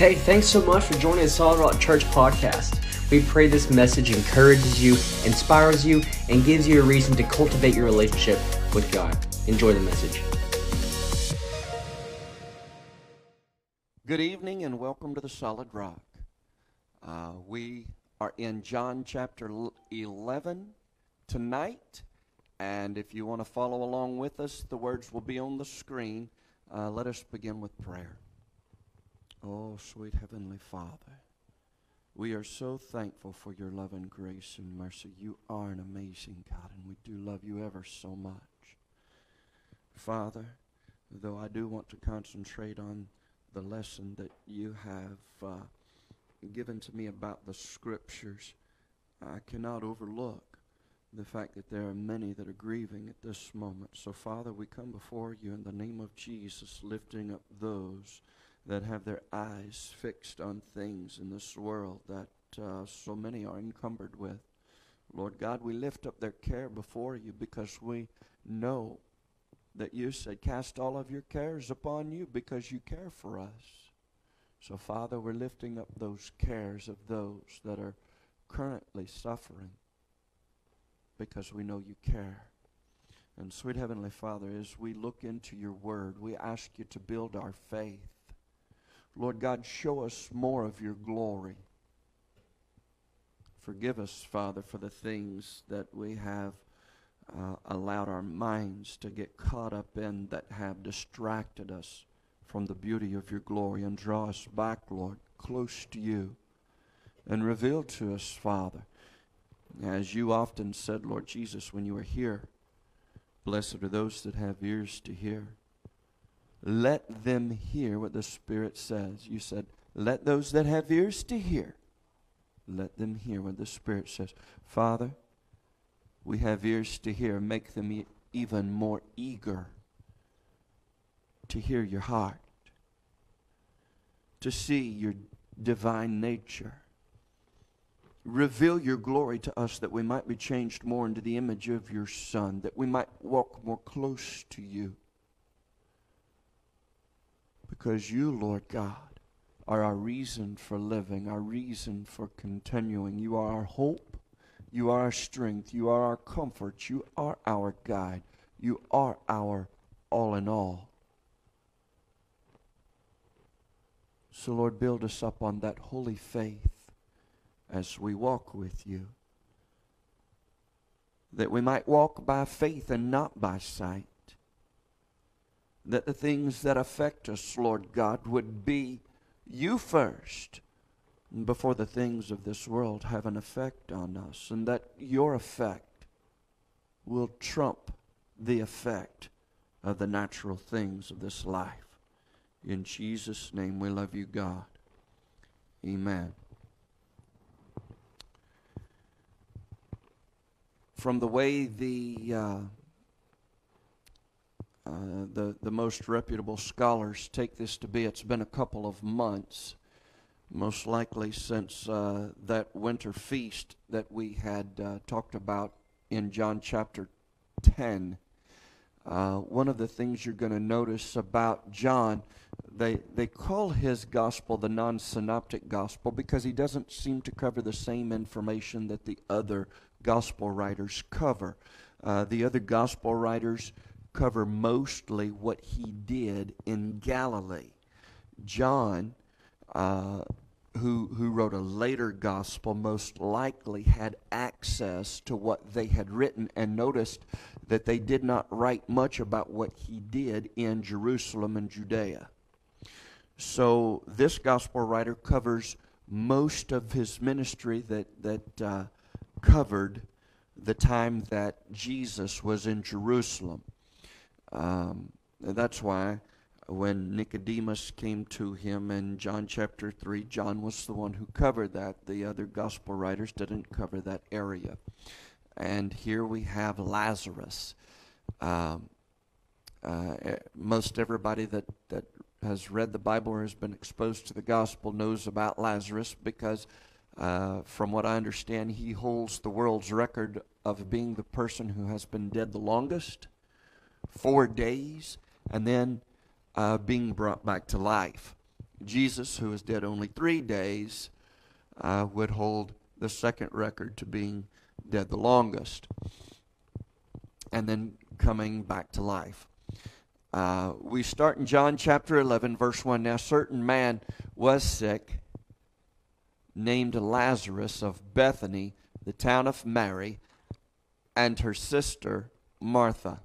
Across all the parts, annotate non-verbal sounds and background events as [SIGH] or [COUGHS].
Hey, thanks so much for joining the Solid Rock Church podcast. We pray this message encourages you, inspires you, and gives you a reason to cultivate your relationship with God. Enjoy the message. Good evening and welcome to the Solid Rock. Uh, we are in John chapter 11 tonight, and if you want to follow along with us, the words will be on the screen. Uh, let us begin with prayer. Oh, sweet Heavenly Father, we are so thankful for your love and grace and mercy. You are an amazing God, and we do love you ever so much. Father, though I do want to concentrate on the lesson that you have uh, given to me about the Scriptures, I cannot overlook the fact that there are many that are grieving at this moment. So, Father, we come before you in the name of Jesus, lifting up those that have their eyes fixed on things in this world that uh, so many are encumbered with. Lord God, we lift up their care before you because we know that you said, Cast all of your cares upon you because you care for us. So, Father, we're lifting up those cares of those that are currently suffering because we know you care. And, sweet Heavenly Father, as we look into your word, we ask you to build our faith. Lord God, show us more of your glory. Forgive us, Father, for the things that we have uh, allowed our minds to get caught up in that have distracted us from the beauty of your glory and draw us back, Lord, close to you and reveal to us, Father, as you often said, Lord Jesus, when you were here, blessed are those that have ears to hear. Let them hear what the Spirit says. You said, let those that have ears to hear, let them hear what the Spirit says. Father, we have ears to hear. Make them e- even more eager to hear your heart, to see your divine nature. Reveal your glory to us that we might be changed more into the image of your Son, that we might walk more close to you. Because you, Lord God, are our reason for living, our reason for continuing. You are our hope. You are our strength. You are our comfort. You are our guide. You are our all in all. So, Lord, build us up on that holy faith as we walk with you. That we might walk by faith and not by sight. That the things that affect us, Lord God, would be you first before the things of this world have an effect on us, and that your effect will trump the effect of the natural things of this life. In Jesus' name, we love you, God. Amen. From the way the uh, uh, the the most reputable scholars take this to be, it's been a couple of months, most likely since uh, that winter feast that we had uh, talked about in John chapter ten. Uh, one of the things you're going to notice about John, they, they call his gospel the non synoptic gospel because he doesn't seem to cover the same information that the other gospel writers cover. Uh, the other gospel writers cover mostly what he did in Galilee. John, uh, who, who wrote a later gospel, most likely had access to what they had written and noticed that they did not write much about what he did in Jerusalem and Judea. So this gospel writer covers most of his ministry that, that uh, covered the time that Jesus was in Jerusalem. Um, that's why when Nicodemus came to him in John chapter 3, John was the one who covered that. The other gospel writers didn't cover that area. And here we have Lazarus. Um, uh, most everybody that, that has read the Bible or has been exposed to the gospel knows about Lazarus because, uh, from what I understand, he holds the world's record of being the person who has been dead the longest four days and then uh, being brought back to life. Jesus, who was dead only three days, uh, would hold the second record to being dead the longest. And then coming back to life. Uh, we start in John chapter 11, verse 1. Now, certain man was sick, named Lazarus of Bethany, the town of Mary, and her sister Martha.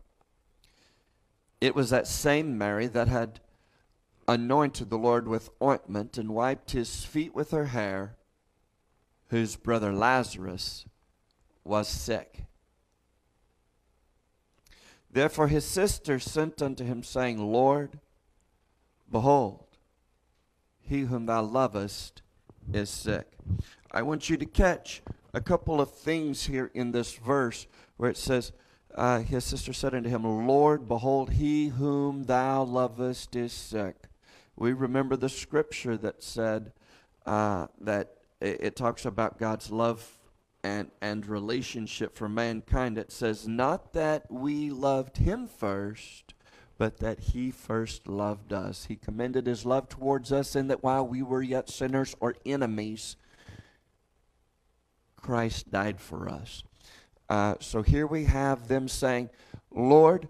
It was that same Mary that had anointed the Lord with ointment and wiped his feet with her hair, whose brother Lazarus was sick. Therefore his sister sent unto him, saying, Lord, behold, he whom thou lovest is sick. I want you to catch a couple of things here in this verse where it says, uh, his sister said unto him, Lord, behold, he whom thou lovest is sick. We remember the scripture that said uh, that it, it talks about God's love and, and relationship for mankind. It says, Not that we loved him first, but that he first loved us. He commended his love towards us in that while we were yet sinners or enemies, Christ died for us. Uh, so here we have them saying, Lord,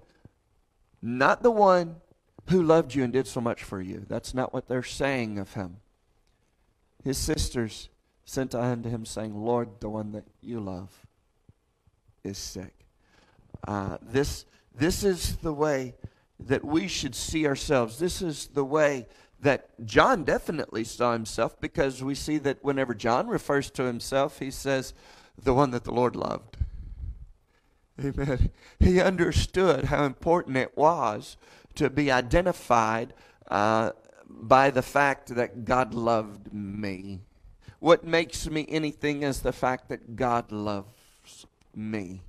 not the one who loved you and did so much for you. That's not what they're saying of him. His sisters sent unto him, saying, Lord, the one that you love is sick. Uh, this, this is the way that we should see ourselves. This is the way that John definitely saw himself because we see that whenever John refers to himself, he says, the one that the Lord loved. Amen. He understood how important it was to be identified uh, by the fact that God loved me. What makes me anything is the fact that God loves me.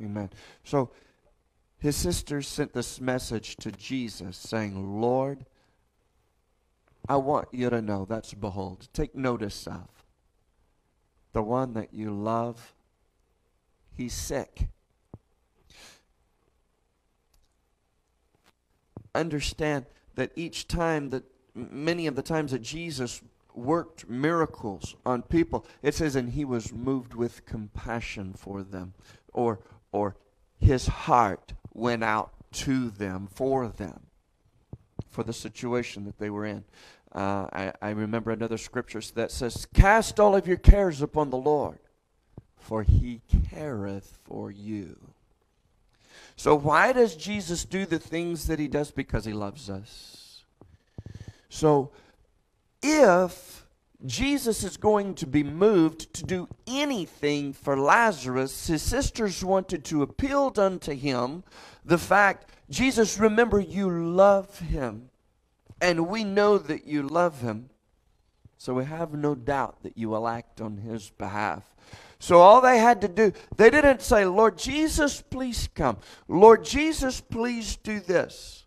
Amen. So his sisters sent this message to Jesus saying, Lord, I want you to know, that's behold, take notice of the one that you love, he's sick. understand that each time that many of the times that Jesus worked miracles on people, it says, and he was moved with compassion for them, or or his heart went out to them for them, for the situation that they were in. Uh, I, I remember another scripture that says, Cast all of your cares upon the Lord, for he careth for you. So, why does Jesus do the things that he does? Because he loves us. So, if Jesus is going to be moved to do anything for Lazarus, his sisters wanted to appeal unto him the fact, Jesus, remember you love him, and we know that you love him. So we have no doubt that you will act on his behalf. So all they had to do, they didn't say, Lord Jesus, please come. Lord Jesus, please do this.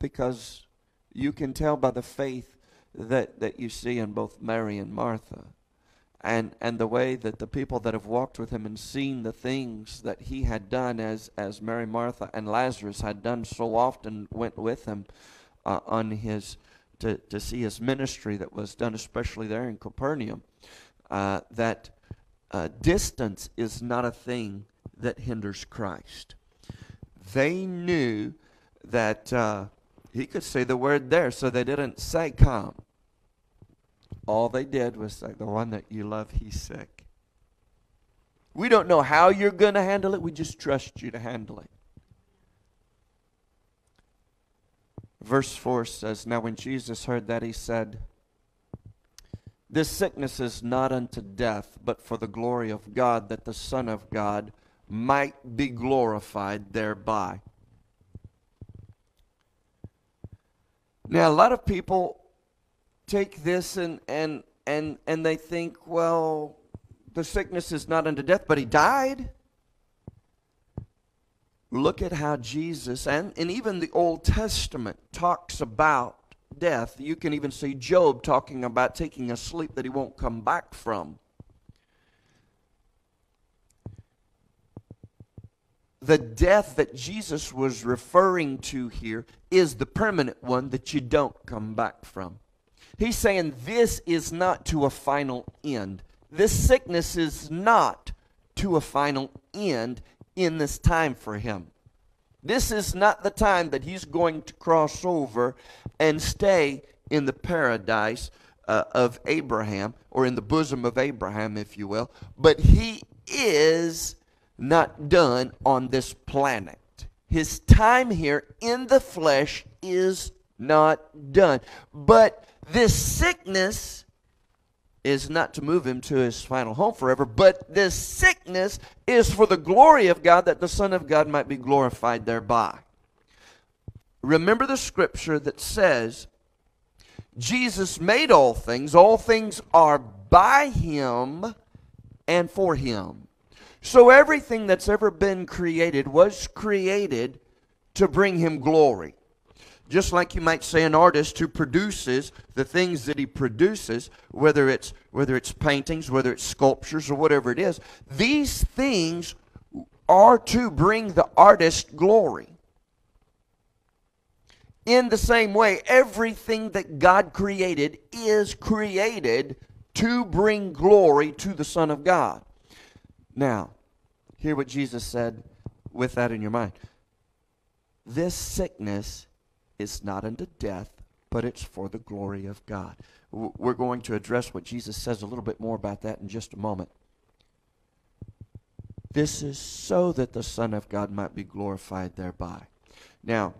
Because you can tell by the faith that, that you see in both Mary and Martha. And, and the way that the people that have walked with him and seen the things that he had done as, as Mary, Martha, and Lazarus had done so often went with him uh, on his to, to see his ministry that was done especially there in Capernaum uh, that uh, distance is not a thing that hinders Christ. They knew that uh, he could say the word there, so they didn't say come. All they did was say, the one that you love, he's sick. We don't know how you're going to handle it. We just trust you to handle it. Verse 4 says, Now when Jesus heard that, he said, this sickness is not unto death, but for the glory of God, that the Son of God might be glorified thereby. Now, a lot of people take this and, and, and, and they think, well, the sickness is not unto death, but he died. Look at how Jesus and, and even the Old Testament talks about death. You can even see Job talking about taking a sleep that he won't come back from. the death that Jesus was referring to here is the permanent one that you don't come back from. He's saying this is not to a final end. This sickness is not to a final end in this time for him. This is not the time that he's going to cross over and stay in the paradise uh, of Abraham, or in the bosom of Abraham, if you will. But he is not done on this planet. His time here in the flesh is not done. But this sickness is not to move him to his final home forever, but this sickness is for the glory of God, that the Son of God might be glorified thereby. Remember the scripture that says, Jesus made all things, all things are by him and for him. So everything that's ever been created was created to bring him glory. Just like you might say an artist who produces the things that he produces, whether it's whether it's paintings, whether it's sculptures or whatever it is, these things are to bring the artist glory. In the same way, everything that God created is created to bring glory to the Son of God. Now, hear what Jesus said with that in your mind. This sickness is not unto death, but it's for the glory of God. We're going to address what Jesus says a little bit more about that in just a moment. This is so that the Son of God might be glorified thereby. Now,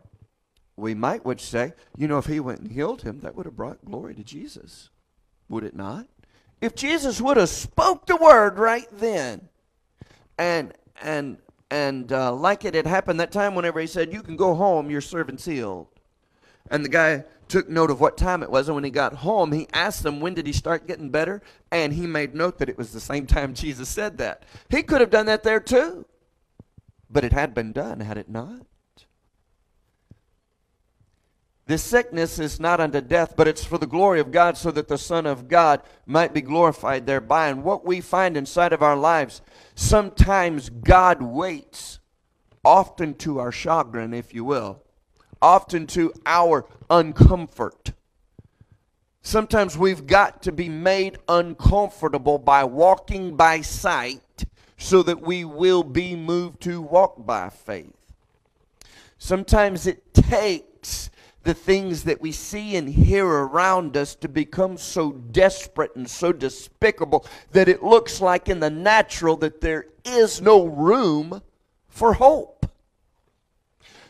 we might would say, you know, if he went and healed him, that would have brought glory to Jesus. Would it not? If Jesus would have spoke the word right then, and and and uh, like it had happened that time whenever he said, "You can go home, your servant's healed," and the guy took note of what time it was, and when he got home, he asked them, "When did he start getting better?" And he made note that it was the same time Jesus said that. He could have done that there too, but it had been done, had it not? This sickness is not unto death, but it's for the glory of God, so that the Son of God might be glorified thereby. And what we find inside of our lives, sometimes God waits, often to our chagrin, if you will, often to our uncomfort. Sometimes we've got to be made uncomfortable by walking by sight so that we will be moved to walk by faith. Sometimes it takes the things that we see and hear around us to become so desperate and so despicable that it looks like in the natural that there is no room for hope.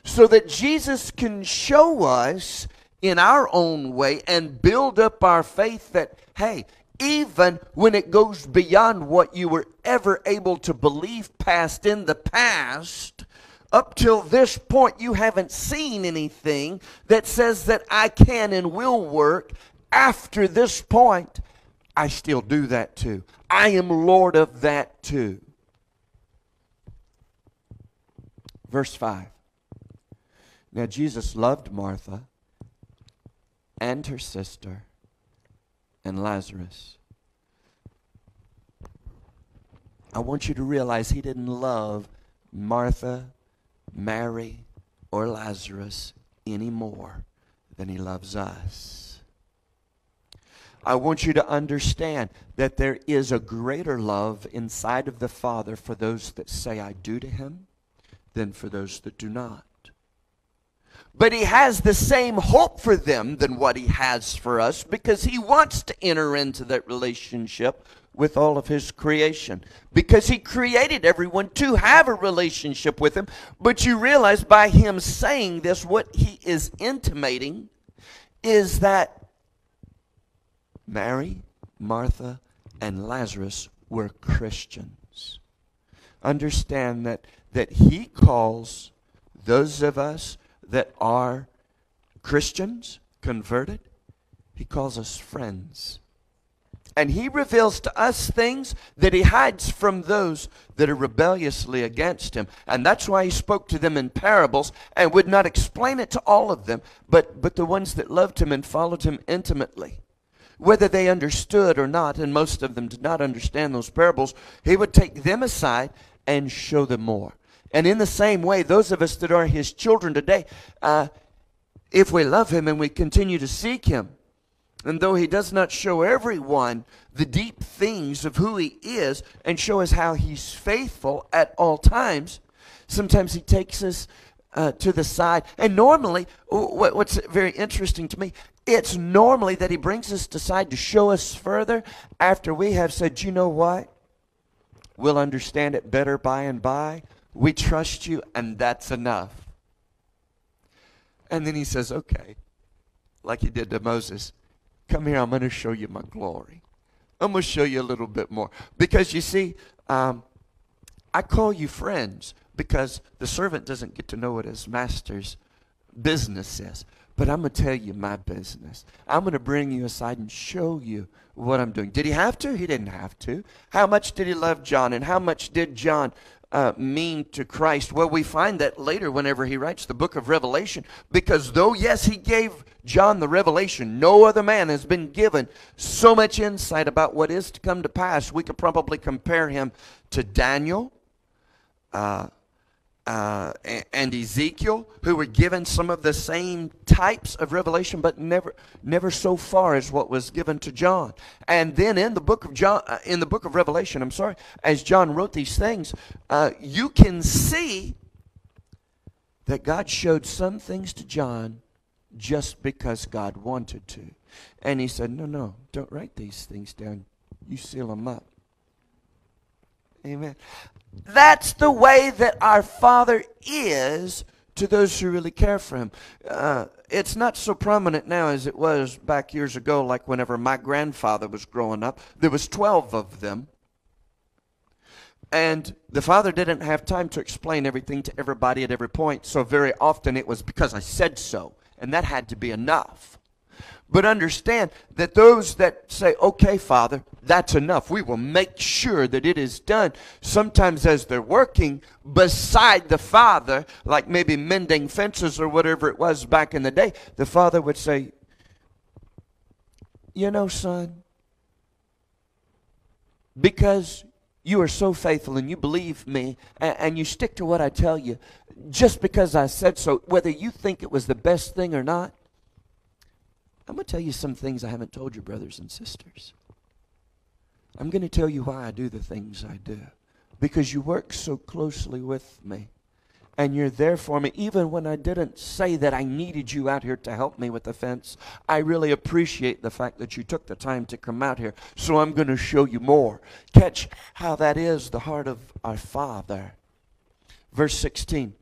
So that Jesus can show us in our own way and build up our faith that, hey, even when it goes beyond what you were ever able to believe past in the past, up till this point, you haven't seen anything that says that I can and will work. After this point, I still do that too. I am Lord of that too. Verse 5. Now, Jesus loved Martha and her sister and Lazarus. I want you to realize he didn't love Martha Mary, or Lazarus any more than he loves us. I want you to understand that there is a greater love inside of the Father for those that say, I do to him, than for those that do not. But he has the same hope for them than what he has for us because he wants to enter into that relationship with all of his creation because he created everyone to have a relationship with him. But you realize by him saying this, what he is intimating is that Mary, Martha, and Lazarus were Christians. Understand that, that he calls those of us that are Christians, converted, he calls us friends and he reveals to us things that he hides from those that are rebelliously against him. And that's why he spoke to them in parables and would not explain it to all of them, but, but the ones that loved him and followed him intimately. Whether they understood or not, and most of them did not understand those parables, he would take them aside and show them more. And in the same way, those of us that are his children today, uh, if we love him and we continue to seek him, and though he does not show everyone the deep things of who he is and show us how he's faithful at all times, sometimes he takes us uh, to the side. And normally, what's very interesting to me, it's normally that he brings us to side to show us further after we have said, you know what? We'll understand it better by and by. We trust you, and that's enough. And then he says, okay, like he did to Moses, Come here, I'm going to show you my glory. I'm going to show you a little bit more. Because you see, um, I call you friends because the servant doesn't get to know what his master's business is. But I'm going to tell you my business. I'm going to bring you aside and show you what I'm doing. Did he have to? He didn't have to. How much did he love John? And how much did John uh, mean to Christ? Well, we find that later whenever he writes the book of Revelation, because though, yes, he gave John the revelation. No other man has been given so much insight about what is to come to pass. We could probably compare him to Daniel uh, uh, and Ezekiel, who were given some of the same types of revelation, but never, never so far as what was given to John. And then in the book of John, uh, in the book of Revelation, I'm sorry, as John wrote these things, uh, you can see that God showed some things to John just because God wanted to. And he said, No, no, don't write these things down. You seal them up. Amen. That's the way that our Father is to those who really care for Him. Uh, it's not so prominent now as it was back years ago, like whenever my grandfather was growing up. There was 12 of them. And the father didn't have time to explain everything to everybody at every point, so very often it was because I said so and that had to be enough. But understand that those that say, okay, Father, that's enough. We will make sure that it is done. Sometimes as they're working beside the Father, like maybe mending fences or whatever it was back in the day, the Father would say, you know, son, because you are so faithful and you believe me and, and, you stick to what I tell you just because I said so, whether you think it was the best thing or not. I'm going to tell you some things I haven't told you, brothers and sisters. I'm going to tell you why I do the things I do because you work so closely with me and you're there for me. Even when I didn't say that I needed you out here to help me with the fence, I really appreciate the fact that you took the time to come out here. So I'm going to show you more. Catch how that is the heart of our Father. Verse 16.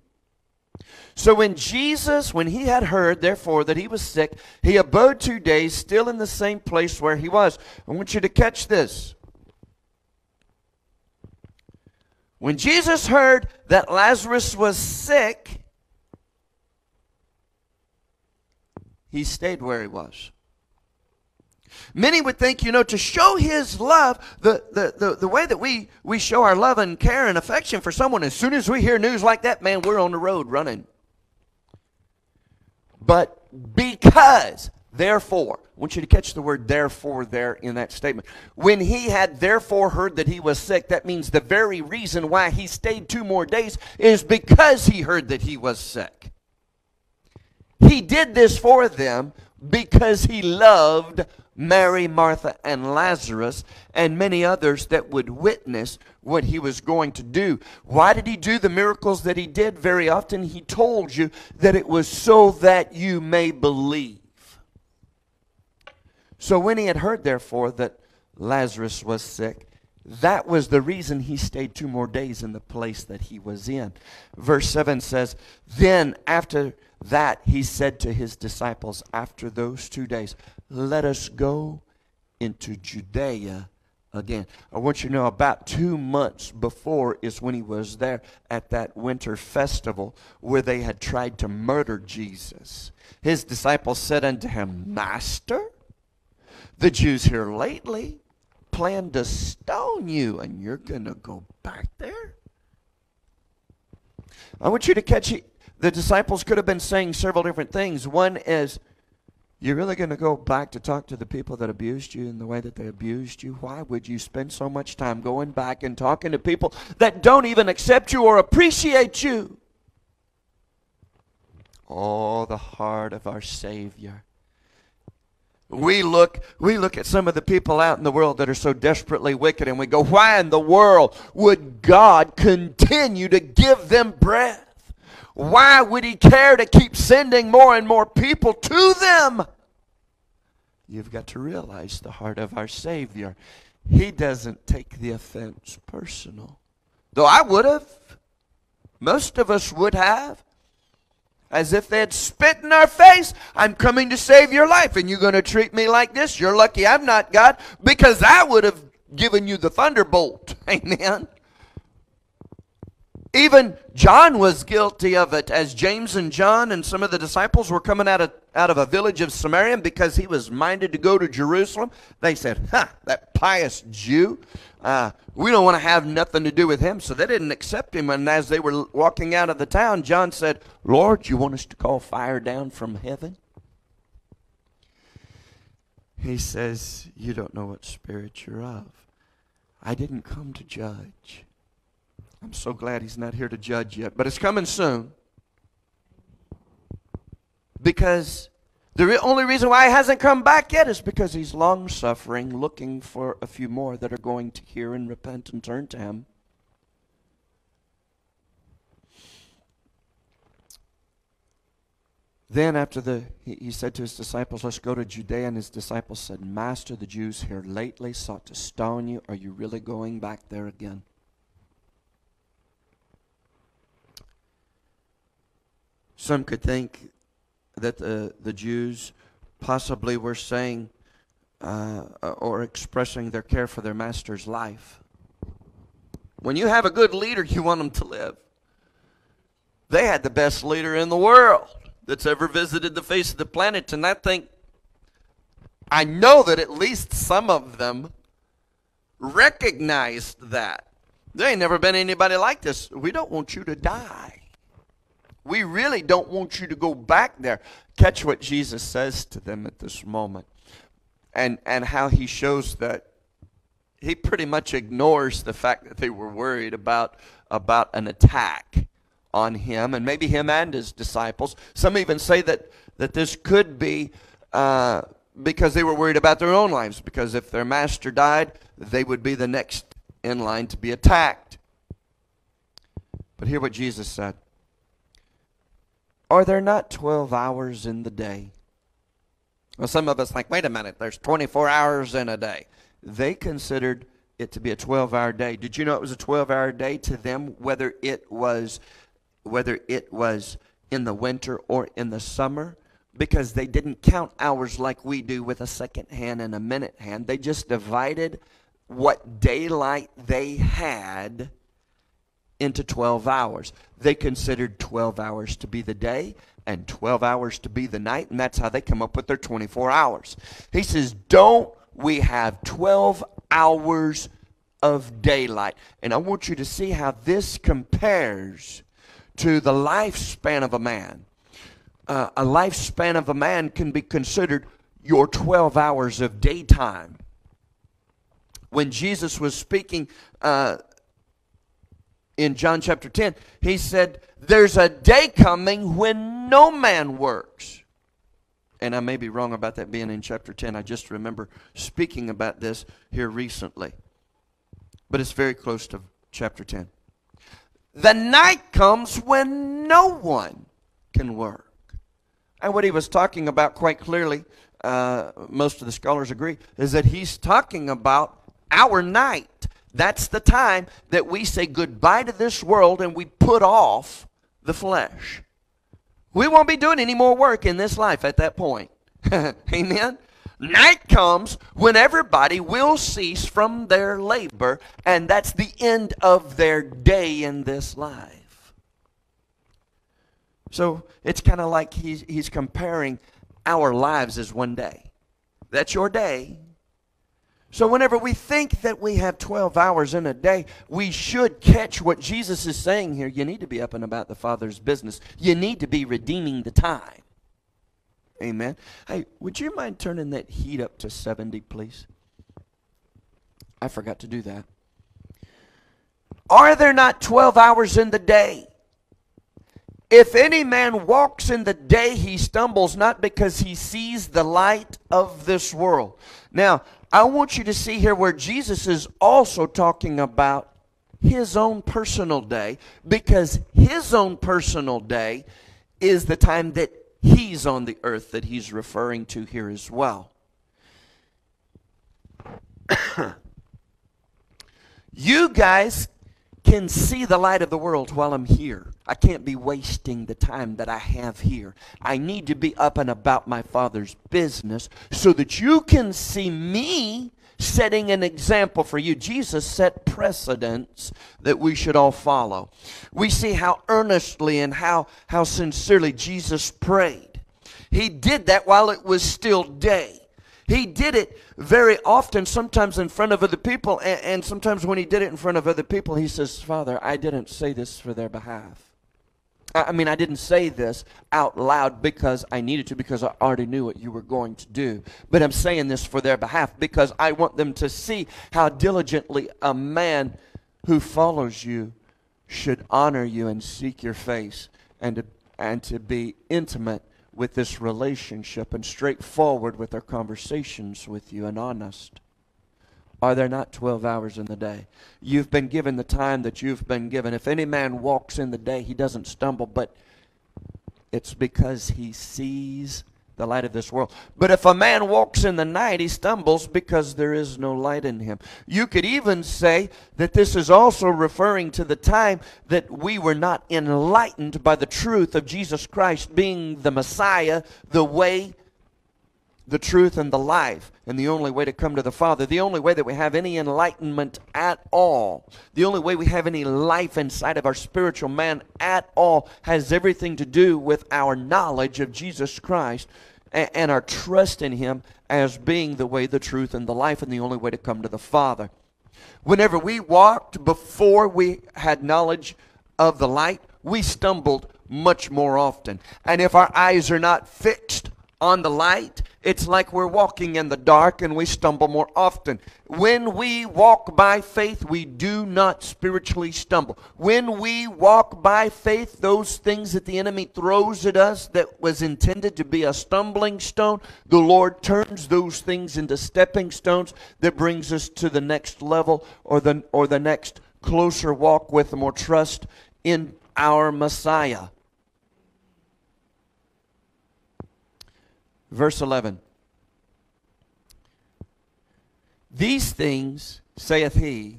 So when Jesus, when he had heard, therefore, that he was sick, he abode two days still in the same place where he was. I want you to catch this. When Jesus heard that Lazarus was sick, he stayed where he was. Many would think, you know, to show his love, the, the, the, the way that we, we show our love and care and affection for someone, as soon as we hear news like that, man, we're on the road running. But because Therefore, I want you to catch the word therefore there in that statement. When he had therefore heard that he was sick, that means the very reason why he stayed two more days is because he heard that he was sick. He did this for them because he loved Mary, Martha, and Lazarus, and many others that would witness what he was going to do. Why did he do the miracles that he did? Very often he told you that it was so that you may believe. So when he had heard, therefore, that Lazarus was sick, that was the reason he stayed two more days in the place that he was in. Verse 7 says, Then after that he said to his disciples, after those two days, Let us go into Judea again. I want you to know about two months before is when he was there at that winter festival where they had tried to murder Jesus. His disciples said unto him, Master, the Jews here lately plan to stone you, and you're going to go back there? I want you to catch it. The disciples could have been saying several different things. One is, You're really going to go back to talk to the people that abused you in the way that they abused you? Why would you spend so much time going back and talking to people that don't even accept you or appreciate you? Oh, the heart of our Savior. We look, we look at some of the people out in the world that are so desperately wicked and we go, why in the world would God continue to give them breath? Why would he care to keep sending more and more people to them? You've got to realize the heart of our Savior. He doesn't take the offense personal. Though I would have. Most of us would have. As if they had spit in our face. I'm coming to save your life, and you're going to treat me like this. You're lucky I'm not God, because I would have given you the thunderbolt. [LAUGHS] Amen. Even John was guilty of it as James and John and some of the disciples were coming out of, out of a village of Samaria because he was minded to go to Jerusalem. They said, Ha, that pious Jew, uh, we don't want to have nothing to do with him. So they didn't accept him. And as they were walking out of the town, John said, Lord, you want us to call fire down from heaven? He says, You don't know what spirit you're of. I didn't come to judge. I'm so glad he's not here to judge yet, but it's coming soon. Because the only reason why he hasn't come back yet is because he's long suffering, looking for a few more that are going to hear and repent and turn to him. Then, after the, he, he, said to his disciples, Let's go to Judea. And his disciples said, Master, the Jews here lately sought to stone you. Are you really going back there again? Some could think that the, the Jews possibly were saying uh, or expressing their care for their master's life. When you have a good leader, you want them to live. They had the best leader in the world that's ever visited the face of the planet, and I think, I know that at least some of them recognized that. There ain't never been anybody like this. We don't want you to die. We really don't want you to go back there. Catch what Jesus says to them at this moment and, and how he shows that he pretty much ignores the fact that they were worried about, about an attack on him and maybe him and his disciples. Some even say that, that this could be uh, because they were worried about their own lives, because if their master died, they would be the next in line to be attacked. But hear what Jesus said. Are there not 12 hours in the day? Well, some of us think, wait a minute, there's 24 hours in a day. They considered it to be a 12-hour day. Did you know it was a 12-hour day to them, whether it was whether it was in the winter or in the summer? Because they didn't count hours like we do with a second hand and a minute hand. They just divided what daylight they had into 12 hours. They considered 12 hours to be the day and 12 hours to be the night, and that's how they come up with their 24 hours. He says, Don't we have 12 hours of daylight? And I want you to see how this compares to the lifespan of a man. Uh, a lifespan of a man can be considered your 12 hours of daytime. When Jesus was speaking, uh, in John chapter 10, he said, There's a day coming when no man works. And I may be wrong about that being in chapter 10. I just remember speaking about this here recently. But it's very close to chapter 10. The night comes when no one can work. And what he was talking about quite clearly, uh, most of the scholars agree, is that he's talking about our night. That's the time that we say goodbye to this world and we put off the flesh. We won't be doing any more work in this life at that point. [LAUGHS] Amen. Night comes when everybody will cease from their labor, and that's the end of their day in this life. So it's kind of like he's, he's comparing our lives as one day. That's your day. So, whenever we think that we have 12 hours in a day, we should catch what Jesus is saying here. You need to be up and about the Father's business, you need to be redeeming the time. Amen. Hey, would you mind turning that heat up to 70, please? I forgot to do that. Are there not 12 hours in the day? If any man walks in the day, he stumbles not because he sees the light of this world. Now, I want you to see here where Jesus is also talking about his own personal day because his own personal day is the time that he's on the earth that he's referring to here as well. [COUGHS] you guys can see the light of the world while I'm here. I can't be wasting the time that I have here. I need to be up and about my Father's business so that you can see me setting an example for you. Jesus set precedents that we should all follow. We see how earnestly and how, how sincerely Jesus prayed. He did that while it was still day. He did it very often, sometimes in front of other people, and, and, sometimes when he did it in front of other people, he says, Father, I didn't say this for their behalf. I mean, I didn't say this out loud because I needed to, because I already knew what you were going to do. But I'm saying this for their behalf because I want them to see how diligently a man who follows you should honor you and seek your face and to, and to be intimate with this relationship and straightforward with their conversations with you and honest. Are there not 12 hours in the day? You've been given the time that you've been given. If any man walks in the day, he doesn't stumble, but it's because he sees the light of this world. But if a man walks in the night, he stumbles because there is no light in him. You could even say that this is also referring to the time that we were not enlightened by the truth of Jesus Christ being the Messiah, the way, the truth and the life, and the only way to come to the Father, the only way that we have any enlightenment at all, the only way we have any life inside of our spiritual man at all, has everything to do with our knowledge of Jesus Christ and, our trust in Him as being the way, the truth, and the life, and the only way to come to the Father. Whenever we walked before we had knowledge of the light, we stumbled much more often. And if our eyes are not fixed on the light, it's like we're walking in the dark and we stumble more often. When we walk by faith, we do not spiritually stumble. When we walk by faith, those things that the enemy throws at us that was intended to be a stumbling stone, the Lord turns those things into stepping stones that brings us to the next level or the, or the next closer walk with more trust in our Messiah. Verse 11 These things saith he,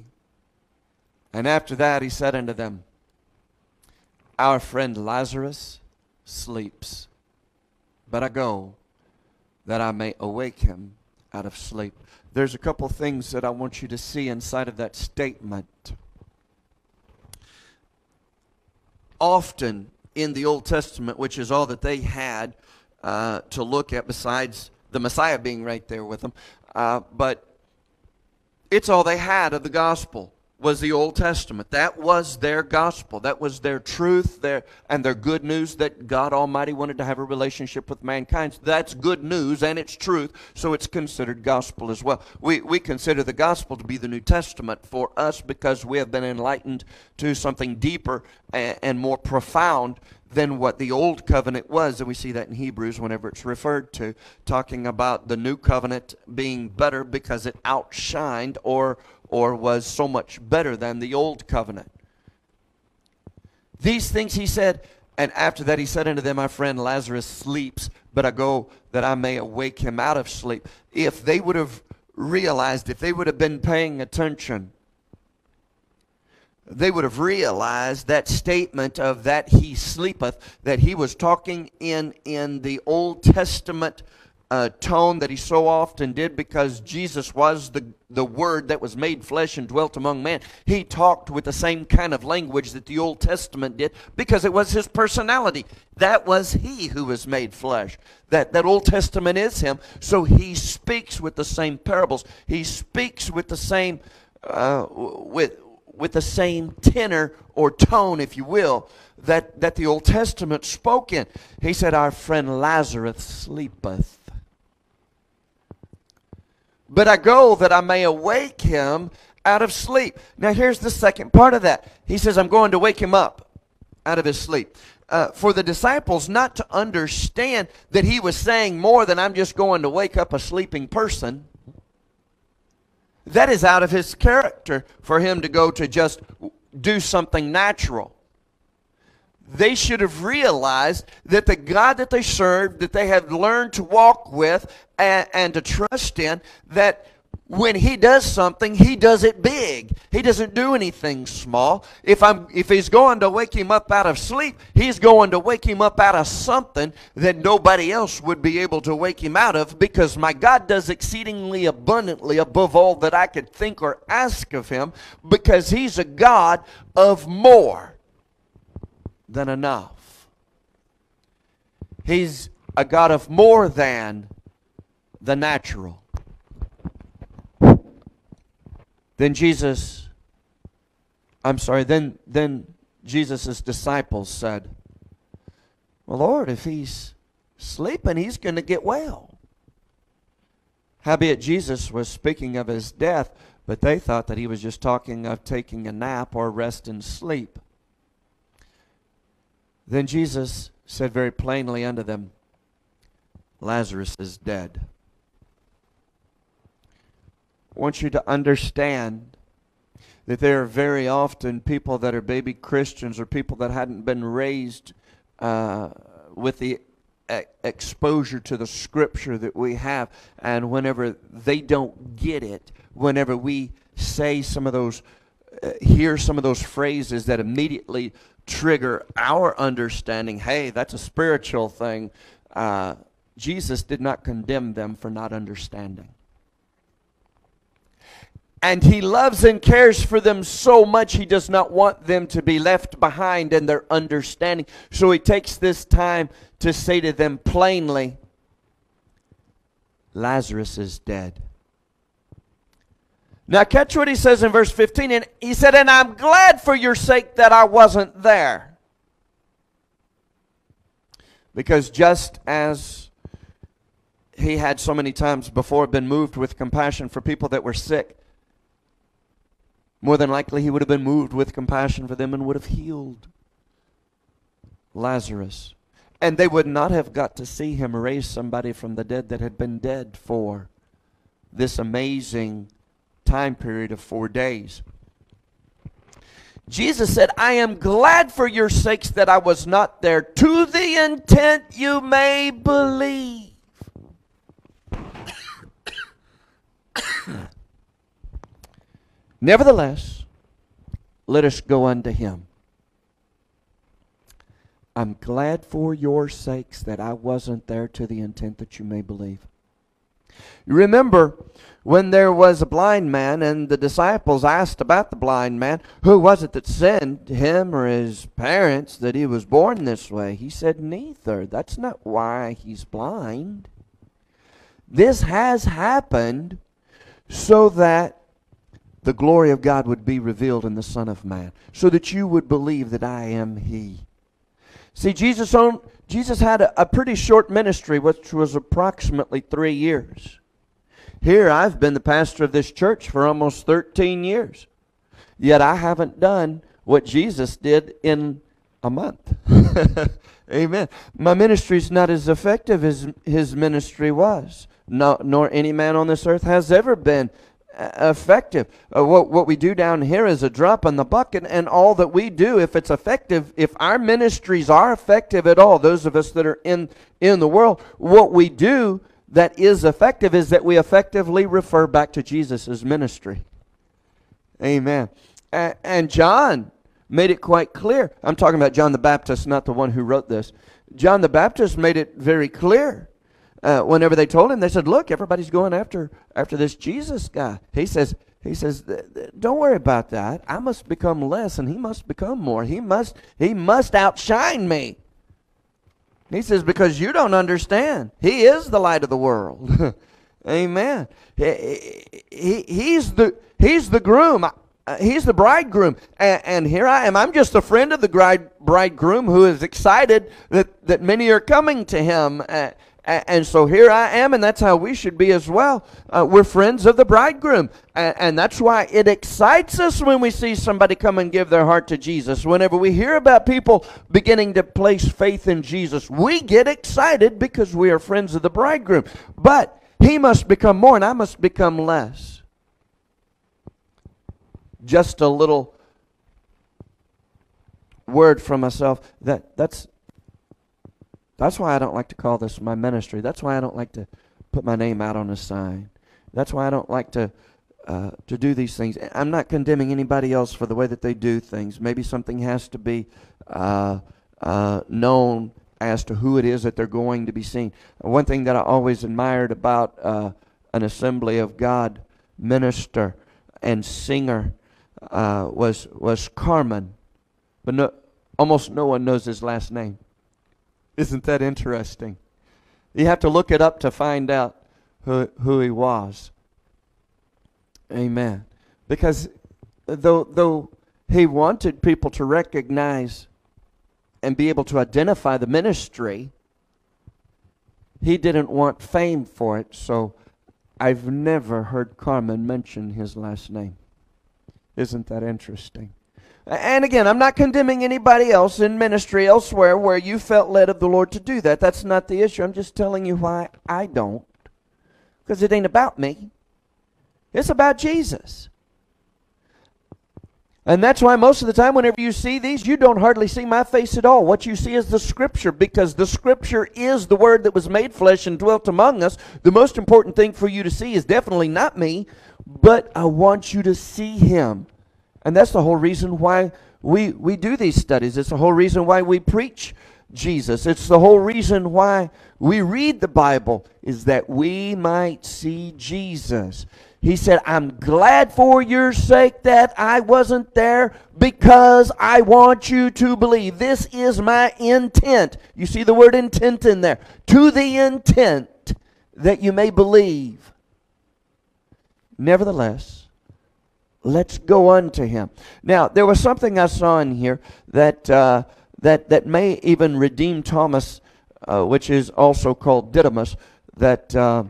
and after that he said unto them, Our friend Lazarus sleeps, but I go that I may awake him out of sleep. There's a couple things that I want you to see inside of that statement. Often in the Old Testament, which is all that they had, uh, to look at besides the Messiah being right there with them. Uh, but it's all they had of the gospel was the Old Testament. That was their gospel. That was their truth their, and their good news that God Almighty wanted to have a relationship with mankind. That's good news and it's truth, so it's considered gospel as well. We, we consider the gospel to be the New Testament for us because we have been enlightened to something deeper and, and more profound than what the old covenant was. And we see that in Hebrews whenever it's referred to, talking about the new covenant being better because it outshined or, or was so much better than the old covenant. These things he said, and after that he said unto them, My friend Lazarus sleeps, but I go that I may awake him out of sleep. If they would have realized, if they would have been paying attention, they would have realized that statement of that he sleepeth, that he was talking in, in the Old Testament uh, tone that he so often did because Jesus was the, the Word that was made flesh and dwelt among men. He talked with the same kind of language that the Old Testament did because it was his personality. That was he who was made flesh. That, that Old Testament is him. So he speaks with the same parables. He speaks with the same, uh, with, with the same tenor or tone, if you will, that, that the Old Testament spoke in. He said, Our friend Lazarus sleepeth. But I go that I may awake him out of sleep. Now, here's the second part of that. He says, I'm going to wake him up out of his sleep. Uh, for the disciples not to understand that he was saying more than I'm just going to wake up a sleeping person. That is out of his character for him to go to just do something natural. They should have realized that the God that they served, that they had learned to walk with and, and to trust in, that when he does something, he does it big. He doesn't do anything small. If I'm if he's going to wake him up out of sleep, he's going to wake him up out of something that nobody else would be able to wake him out of because my God does exceedingly abundantly above all that I could think or ask of him because he's a God of more than enough. He's a God of more than the natural. Then Jesus, I'm sorry, then, then Jesus' disciples said, Well, Lord, if he's sleeping, he's going to get well. Howbeit, Jesus was speaking of his death, but they thought that he was just talking of taking a nap or rest and sleep. Then Jesus said very plainly unto them, Lazarus is dead. I want you to understand that there are very often people that are baby Christians or people that hadn't been raised uh, with the exposure to the scripture that we have. And whenever they don't get it, whenever we say some of those, uh, hear some of those phrases that immediately trigger our understanding hey, that's a spiritual thing, uh, Jesus did not condemn them for not understanding. And he loves and cares for them so much, he does not want them to be left behind in their understanding. So he takes this time to say to them plainly Lazarus is dead. Now, catch what he says in verse 15. And he said, And I'm glad for your sake that I wasn't there. Because just as he had so many times before been moved with compassion for people that were sick, more than likely, he would have been moved with compassion for them and would have healed Lazarus. And they would not have got to see him raise somebody from the dead that had been dead for this amazing time period of four days. Jesus said, I am glad for your sakes that I was not there, to the intent you may believe. Nevertheless, let us go unto him. I'm glad for your sakes that I wasn't there to the intent that you may believe. Remember when there was a blind man and the disciples asked about the blind man, who was it that sinned, him or his parents, that he was born this way? He said, Neither. That's not why he's blind. This has happened so that the glory of God would be revealed in the Son of Man, so that you would believe that I am He. See, Jesus, owned, Jesus had a, a pretty short ministry, which was approximately three years. Here, I've been the pastor of this church for almost 13 years, yet I haven't done what Jesus did in a month. [LAUGHS] Amen. My ministry is not as effective as his ministry was, no, nor any man on this earth has ever been effective. Uh, what, what we do down here is a drop in the bucket, and all that we do, if it's effective, if our ministries are effective at all, those of us that are in, in the world, what we do that is effective is that we effectively refer back to Jesus' ministry. Amen. And, John made it quite clear. I'm talking about John the Baptist, not the one who wrote this. John the Baptist made it very clear uh, whenever they told him, they said, "Look, everybody's going after after this Jesus guy." He says, "He says, don't worry about that. I must become less, and he must become more. He must he must outshine me." He says, "Because you don't understand. He is the light of the world." [LAUGHS] Amen. He, he, he's the he's the groom. uh, he's the bridegroom, and, and, here I am. I'm just a friend of the bride, bridegroom who is excited that, that many are coming to him. And so here I am, and that's how we should be as well. Uh, we're friends of the bridegroom. And, and, that's why it excites us when we see somebody come and give their heart to Jesus. Whenever we hear about people beginning to place faith in Jesus, we get excited because we are friends of the bridegroom. But he must become more, and I must become less. Just a little word from myself that that's that's why I don't like to call this my ministry. That's why I don't like to put my name out on a sign. That's why I don't like to uh, to do these things. I'm not condemning anybody else for the way that they do things. Maybe something has to be uh, uh, known as to who it is that they're going to be seen. One thing that I always admired about uh, an Assembly of God minister and singer uh, was was Carmen, but no, almost no one knows his last name. Isn't that interesting? You have to look it up to find out who, who he was. Amen. Because though, though he wanted people to recognize and be able to identify the ministry, he didn't want fame for it. So I've never heard Carmen mention his last name. Isn't that interesting? And again, I'm not condemning anybody else in ministry elsewhere where you felt led of the Lord to do that. That's not the issue. I'm just telling you why I don't. Because it ain't about me, it's about Jesus. And that's why most of the time, whenever you see these, you don't hardly see my face at all. What you see is the Scripture, because the Scripture is the Word that was made flesh and dwelt among us. The most important thing for you to see is definitely not me, but I want you to see Him. And that's the whole reason why we, we do these studies. It's the whole reason why we preach Jesus. It's the whole reason why we read the Bible is that we might see Jesus. He said, I'm glad for your sake that I wasn't there because I want you to believe. This is my intent. You see the word intent in there. To the intent that you may believe. Nevertheless, Let's go unto him. Now, there was something I saw in here that, uh, that, that may even redeem Thomas, uh, which is also called Didymus, that, uh,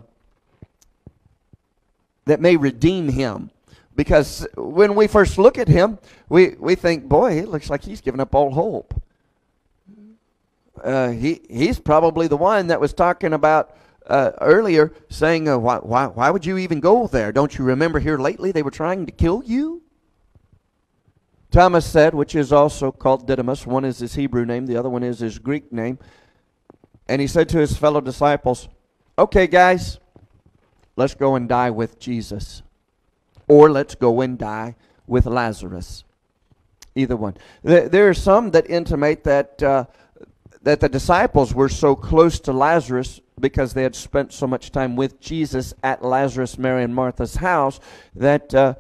that may redeem him. Because when we first look at him, we, we think, boy, it looks like he's given up all hope. Uh, he, he's probably the one that was talking about uh, earlier saying, uh, why, why, why would you even go there? Don't you remember here lately they were trying to kill you? Thomas said, which is also called Didymus, one is his Hebrew name, the other one is his Greek name. And he said to his fellow disciples, Okay, guys, let's go and die with Jesus. Or let's go and die with Lazarus. Either one. There, are some that intimate that, uh, that the disciples were so close to Lazarus because they had spent so much time with Jesus at Lazarus, Mary, and Martha's house that uh,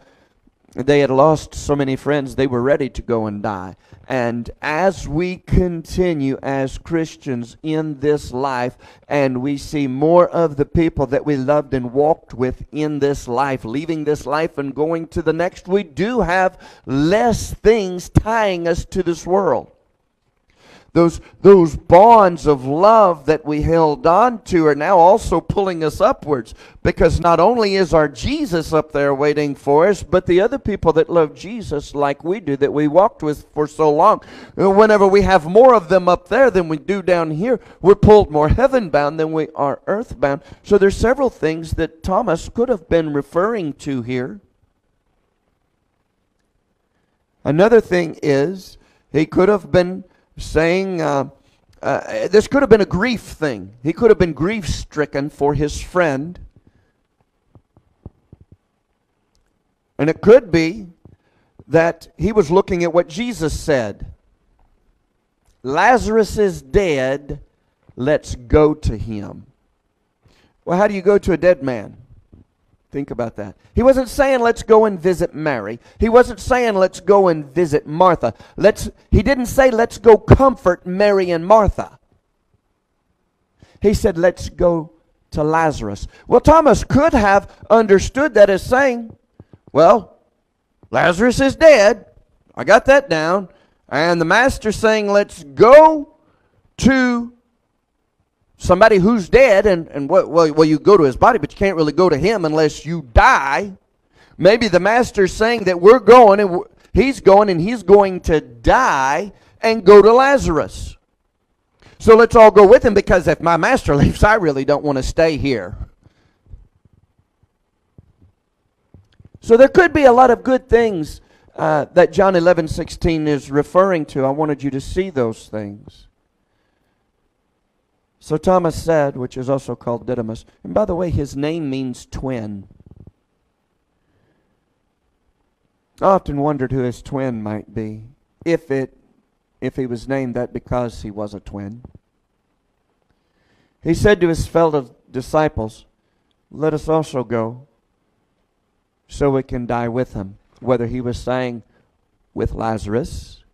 they had lost so many friends, they were ready to go and die. And as we continue as Christians in this life, and we see more of the people that we loved and walked with in this life, leaving this life and going to the next, we do have less things tying us to this world those, those bonds of love that we held on to are now also pulling us upwards because not only is our Jesus up there waiting for us, but the other people that love Jesus like we do, that we walked with for so long, whenever we have more of them up there than we do down here, we're pulled more heaven bound than we are earth bound. So there's several things that Thomas could have been referring to here. Another thing is, he could have been saying uh, uh, this could have been a grief thing. He could have been grief stricken for his friend. And it could be that he was looking at what Jesus said Lazarus is dead, let's go to him. Well, how do you go to a dead man? Think about that. He wasn't saying let's go and visit Mary. He wasn't saying let's go and visit Martha. Let's he didn't say let's go comfort Mary and Martha. He said let's go to Lazarus. Well, Thomas could have understood that as saying, well, Lazarus is dead. I got that down. And the master saying, let's go to somebody who's dead. And, and well, well, you go to his body, but you can't really go to him unless you die. Maybe the master's saying that we're going and he's going and he's going to die and go to Lazarus. So let's all go with him because if my master [LAUGHS] leaves, I really don't want to stay here. So there could be a lot of good things uh, that John 11, 16 is referring to. I wanted you to see those things. So Thomas said, which is also called Didymus, and by the way, his name means twin. I often wondered who his twin might be, if it, if he was named that because he was a twin. He said to his fellow disciples, "Let us also go, so we can die with him." whether he was saying with Lazarus,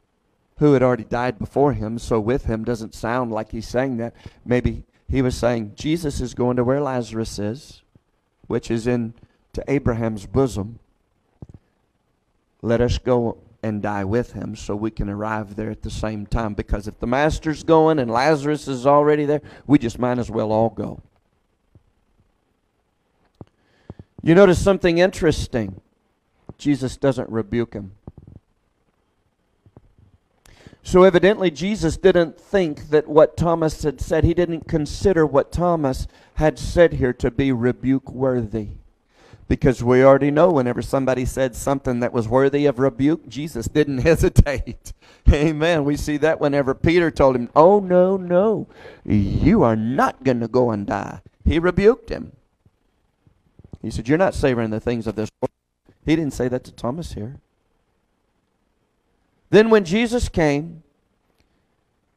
who had already died before him, so with him doesn't sound like he's saying that. Maybe he was saying Jesus is going to where Lazarus is, which is in to Abraham's bosom. Let us go and die with him so we can arrive there at the same time. Because if the master's going and Lazarus is already there, we just might as well all go. You notice something interesting. Jesus doesn't rebuke him. So evidently, Jesus didn't think that what Thomas had said, he didn't consider what Thomas had said here to be rebuke worthy. Because we already know whenever somebody said something that was worthy of rebuke, Jesus didn't [LAUGHS] hesitate. Amen. We see that whenever Peter told him, Oh, no, no, you are not going to go and die. He rebuked him. He said, You're not savoring the things of this world. He didn't say that to Thomas here. Then, when Jesus came,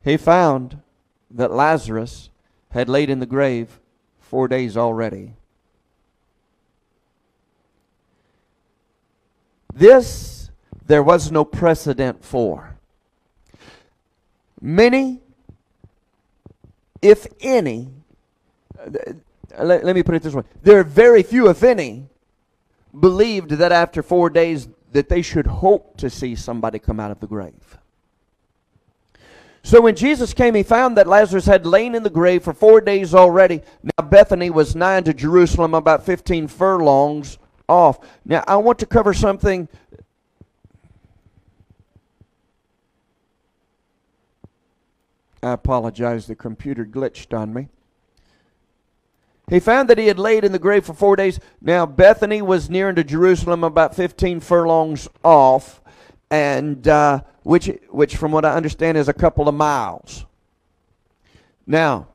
he found that Lazarus had laid in the grave four days already. This there was no precedent for. Many, if any, let, let me put it this way there are very few, if any, believed that after four days that they should hope to see somebody come out of the grave. So when Jesus came, he found that Lazarus had lain in the grave for four days already. Now Bethany was nigh to Jerusalem, about 15 furlongs off. Now I want to cover something. I apologize, the computer glitched on me. He found that he had laid in the grave for four days. Now, Bethany was near unto Jerusalem, about 15 furlongs off, and uh, which, which, from what I understand, is a couple of miles. Now,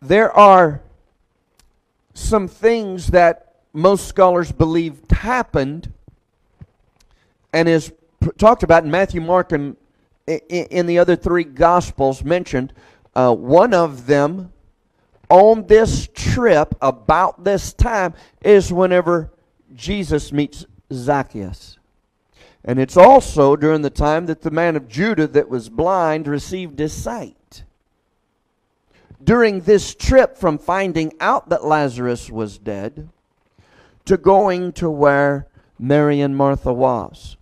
there are some things that most scholars believe happened and is talked about in Matthew, Mark, and in the other three Gospels mentioned. Uh, one of them on this trip about this time is whenever Jesus meets Zacchaeus. And it's also during the time that the man of Judah that was blind received his sight. During this trip from finding out that Lazarus was dead to going to where Mary and Martha was.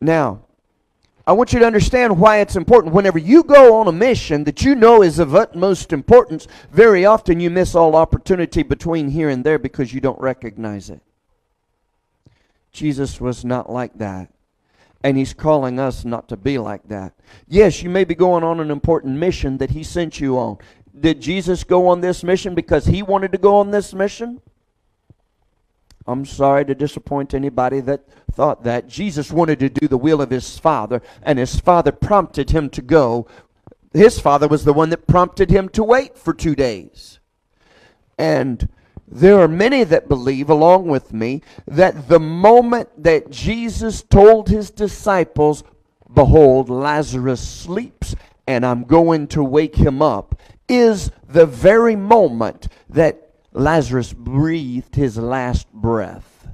Now, I want you to understand why it's important. Whenever you go on a mission that you know is of utmost importance, very often you miss all opportunity between here and there because you don't recognize it. Jesus was not like that. And he's calling us not to be like that. Yes, you may be going on an important mission that he sent you on. Did Jesus go on this mission because he wanted to go on this mission? I'm sorry to disappoint anybody that thought that. Jesus wanted to do the will of his Father, and his Father prompted him to go. His Father was the one that prompted him to wait for two days. And there are many that believe, along with me, that the moment that Jesus told his disciples, Behold, Lazarus sleeps, and I'm going to wake him up, is the very moment that Lazarus breathed his last breath.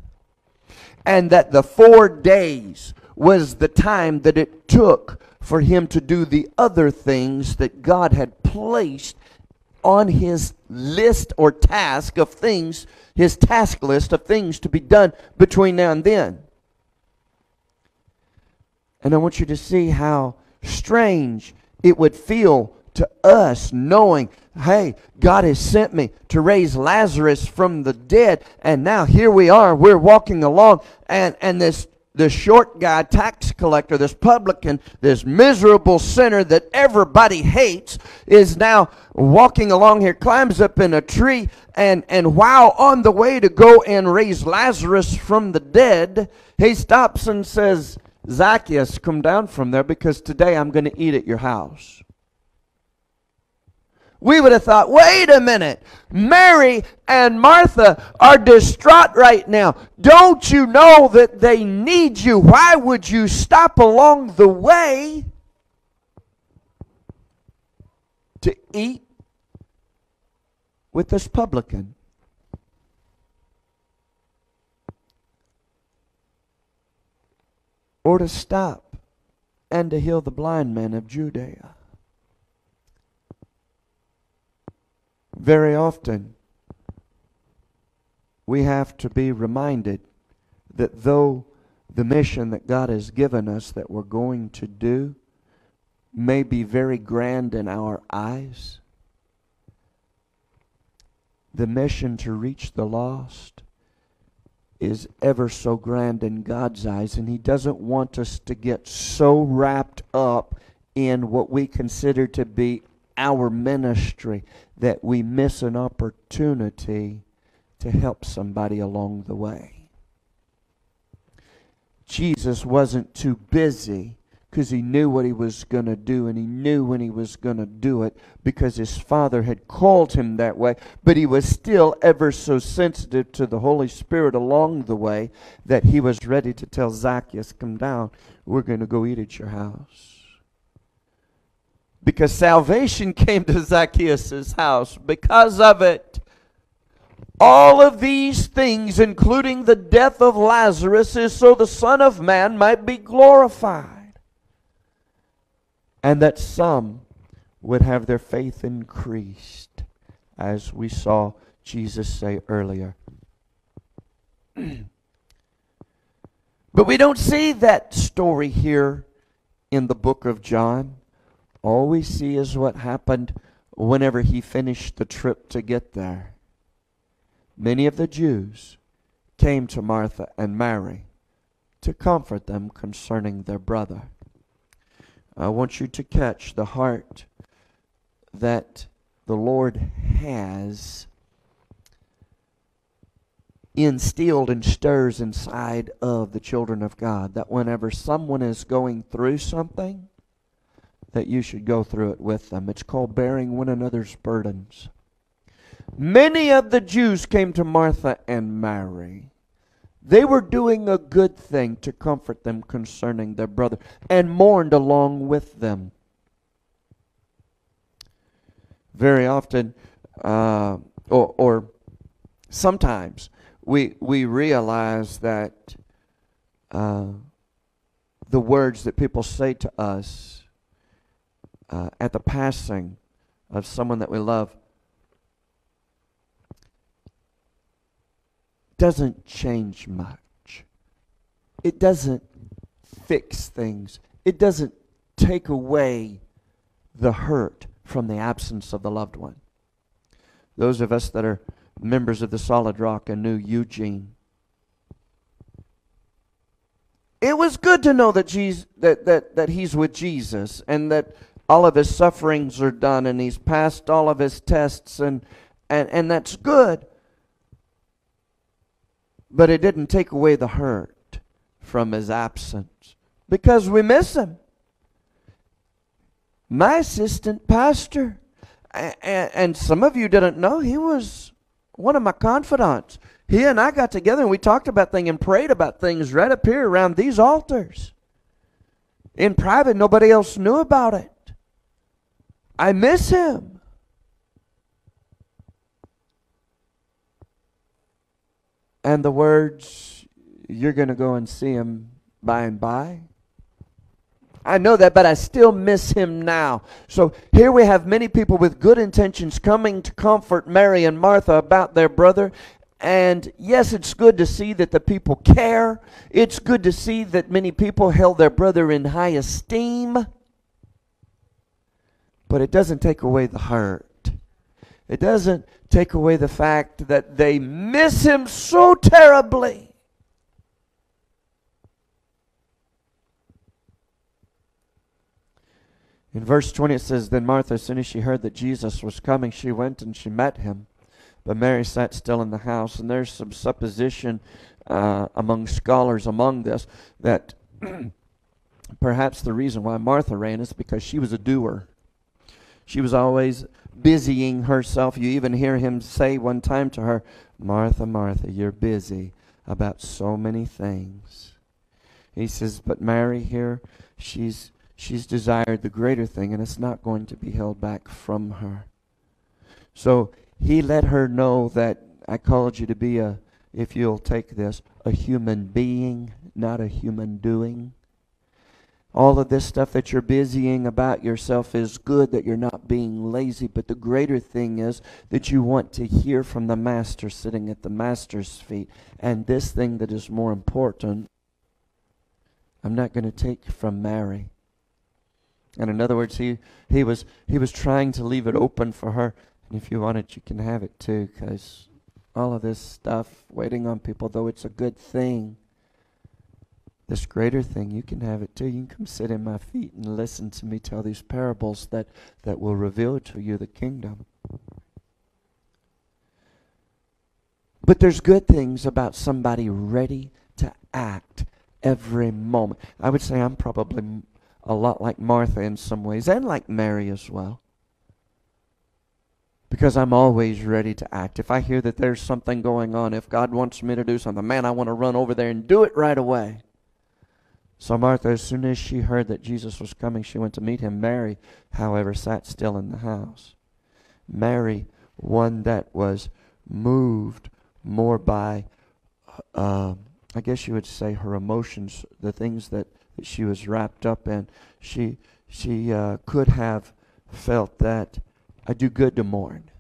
And that the four days was the time that it took for him to do the other things that God had placed on his list or task of things, his task list of things to be done between now and then. And I want you to see how strange it would feel to us knowing, hey, God has sent me to raise Lazarus from the dead. And now here we are, we're walking along, and, and this the short guy, tax collector, this publican, this miserable sinner that everybody hates, is now walking along here, climbs up in a tree, and, and while on the way to go and raise Lazarus from the dead, he stops and says, Zacchaeus, come down from there because today I'm going to eat at your house we would have thought, wait a minute, Mary and Martha are distraught right now. Don't you know that they need you? Why would you stop along the way to eat with this publican? Or to stop and to heal the blind man of Judea? Very often, we have to be reminded that though the mission that God has given us that we're going to do may be very grand in our eyes, the mission to reach the lost is ever so grand in God's eyes, and He doesn't want us to get so wrapped up in what we consider to be our ministry that we miss an opportunity to help somebody along the way. Jesus wasn't too busy because he knew what he was going to do and he knew when he was going to do it because his father had called him that way. But he was still ever so sensitive to the Holy Spirit along the way that he was ready to tell Zacchaeus, Come down, we're going to go eat at your house because salvation [LAUGHS] came to Zacchaeus' house because of it. All of these things, including the death of Lazarus, is so the Son of Man might be glorified. And that some would have their faith increased, as we saw Jesus say earlier. [CLEARS THROAT] but we don't see that story here in the book of John. All we see is what happened whenever he finished the trip to get there. Many of the Jews came to Martha and Mary to comfort them concerning their brother. I want you to catch the heart that the Lord has instilled and stirs inside of the children of God. That whenever someone is going through something, that you should go through it with them. It's called bearing one another's burdens. Many of the Jews came to Martha and Mary. They were doing a good thing to comfort them concerning their brother and mourned along with them. Very often, uh, or, or sometimes, we, we realize that uh, the words that people say to us uh, at the passing of someone that we love doesn't change much. It doesn't fix things. It doesn't take away the hurt from the absence of the loved one. Those of us that are members of the Solid Rock and knew Eugene, it was good to know that, Jesus, that, that, that he's with Jesus and that all of his sufferings are done and he's passed all of his tests and and and that's good. But it didn't take away the hurt from his absence because we miss him. My assistant pastor and, and some of you didn't know he was one of my confidants. He and i got together and we talked about things and prayed about things right up here around these altars. In private nobody else knew about it I miss him. And the words, you're going to go and see him by and by. I know that, but I still miss him now. So here we have many people with good intentions coming to comfort Mary and Martha about their brother. And yes, it's good to see that the people care. It's good to see that many people held their brother in high esteem. But it doesn't take away the hurt. It doesn't take away the fact that they miss him so terribly. In verse 20 it says, Then Martha, as soon as she heard that Jesus was coming, she went and she met him. But Mary sat still in the house. And there's some supposition uh, among scholars among this that [CLEARS THROAT] perhaps the reason why Martha ran is because she was a doer. She was always busying herself. You even hear him say one time to her, Martha, Martha, you're busy about so many things. He says, but Mary here, she's she's desired the greater thing, and it's not going to be held back from her. So he let her know that I called you to be a, if you'll take this, a human being, not a human doing. All of this stuff that you're busying about yourself is good that you're not being lazy, but the greater thing is that you want to hear from the Master sitting at the Master's feet. And this thing that is more important, I'm not going to take from Mary. And in other words, he, he, was, he was trying to leave it open for her. And if you want it, you can have it too, because all of this stuff, waiting on people, though it's a good thing, this greater thing, you can have it too. You can come sit in my feet and listen to me tell these parables that, that will reveal to you the kingdom. But there's good things about somebody ready to act every moment. I would say I'm probably a lot like Martha in some ways, and like Mary as well. Because I'm always ready to act. If I hear that there's something going on, if God wants me to do something, man, I want to run over there and do it right away. So Martha, as soon as she heard that Jesus was coming, she went to meet him. Mary, however, sat still in the house. Mary, one that was moved more by, uh, I guess you would say, her emotions, the things that that she was wrapped up in. She she uh, could have felt that I do good to mourn.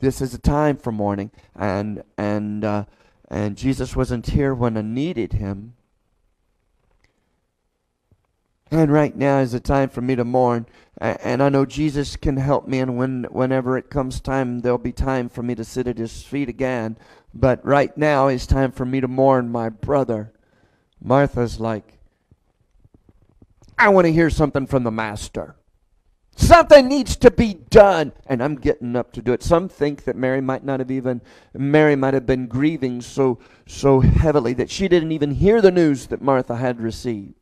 This is a time for mourning, and and uh, and Jesus wasn't here when I needed him. And right now is a time for me to mourn. And I know Jesus can help me, and when, whenever it comes time, there'll be time for me to sit at his feet again. But right now is time for me to mourn my brother. Martha's like, I want to hear something from the master. Something needs to be done, and I'm getting up to do it. Some think that Mary might not have even Mary might have been grieving so so heavily that she didn't even hear the news that Martha had received.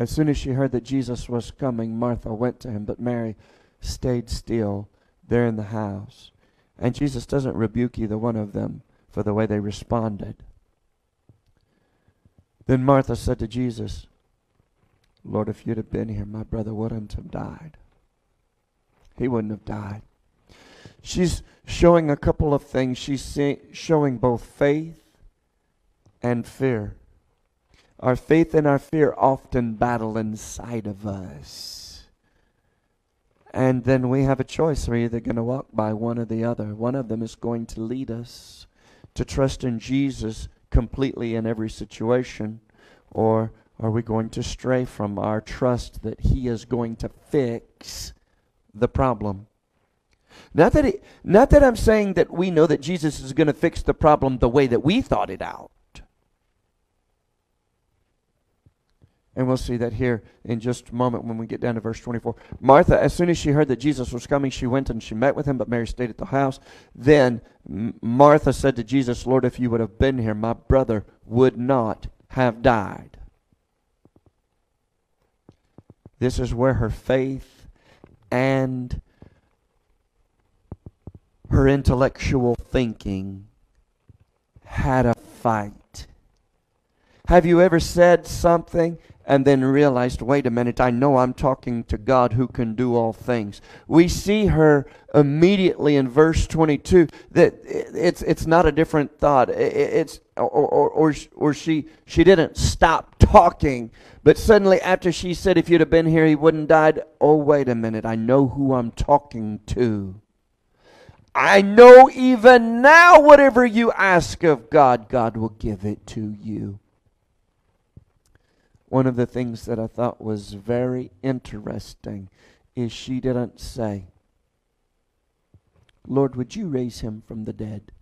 As soon as she heard that Jesus was coming, Martha went to him, but Mary stayed still there in the house. And Jesus doesn't rebuke either one of them for the way they responded. Then Martha said to Jesus, Lord, if you'd have been here, my brother wouldn't have died. He wouldn't have died. She's showing a couple of things. She's showing both faith and fear. Our faith and our fear often battle inside of us. And then we have a choice. We're either going to walk by one or the other. One of them is going to lead us to trust in Jesus completely in every situation? Or are we going to stray from our trust that He is going to fix the problem? Not that, it, not that I'm saying that we know that Jesus is going to fix the problem the way that we thought it out. And we'll see that here in just a moment when we get down to verse 24. Martha, as soon as she heard that Jesus was coming, she went and she met with him, but Mary stayed at the house. Then Martha said to Jesus, Lord, if you would have been here, my brother would not have died. This is where her faith and her intellectual thinking had a fight Have you ever said something and then realized, wait a minute, I know I'm talking to God who can do all things? We see her immediately in verse 22 that it's, it's not a different thought. It's, or, or, or, or she, she didn't stop talking, but suddenly after she said, if you'd have been here, he wouldn't died. Oh, wait a minute, I know who I'm talking to. I know even now, whatever you ask of God, God will give it to you. One of the things that I thought was very interesting is she didn't say, Lord, would you raise him from the dead?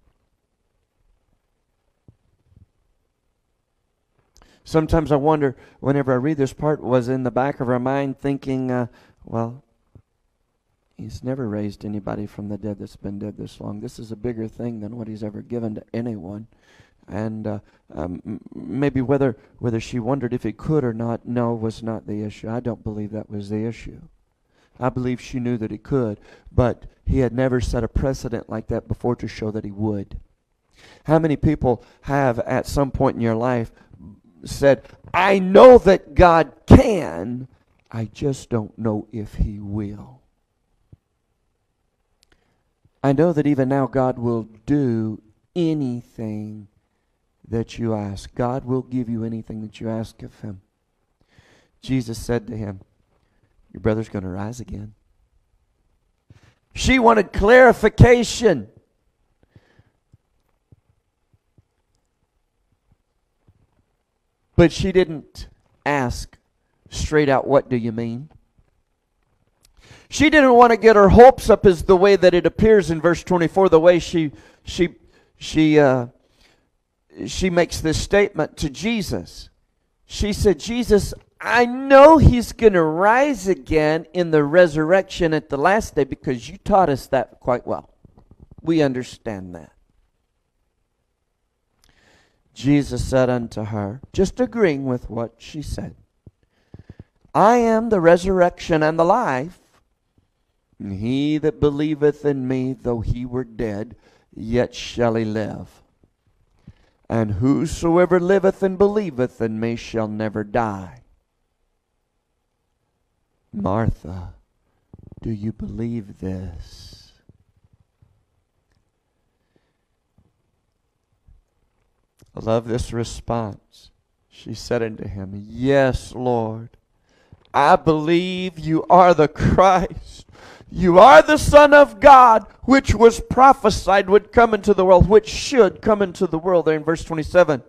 Sometimes I wonder, whenever I read this part, was in the back of her mind thinking, uh, well, he's never raised anybody from the dead that's been dead this long. This is a bigger thing than what he's ever given to anyone and uh, um, maybe whether whether she wondered if he could or not, no, was not the issue. I don't believe that was the issue. I believe she knew that he could, but he had never set a precedent like that before to show that he would. How many people have at some point in your life said, I know that God can, I just don't know if he will. I know that even now God will do anything that you ask. God will give you anything that you ask of him. Jesus said to him, Your brother's going to rise again. She wanted clarification. But she didn't ask straight out, What do you mean? She didn't want to get her hopes up as the way that it appears in verse 24, the way she, she, she, uh, she makes this statement to Jesus. She said, Jesus, I know he's going to rise again in the resurrection at the last day because you taught us that quite well. We understand that. Jesus said unto her, just agreeing with what she said, I am the resurrection and the life. And he that believeth in me, though he were dead, yet shall he live. And whosoever liveth and believeth in me shall never die. Martha, do you believe this? I love this response. She said unto him, Yes, Lord, I believe you are the Christ you are the Son of God, which was prophesied would come into the world, which should come into the world. There in verse 27.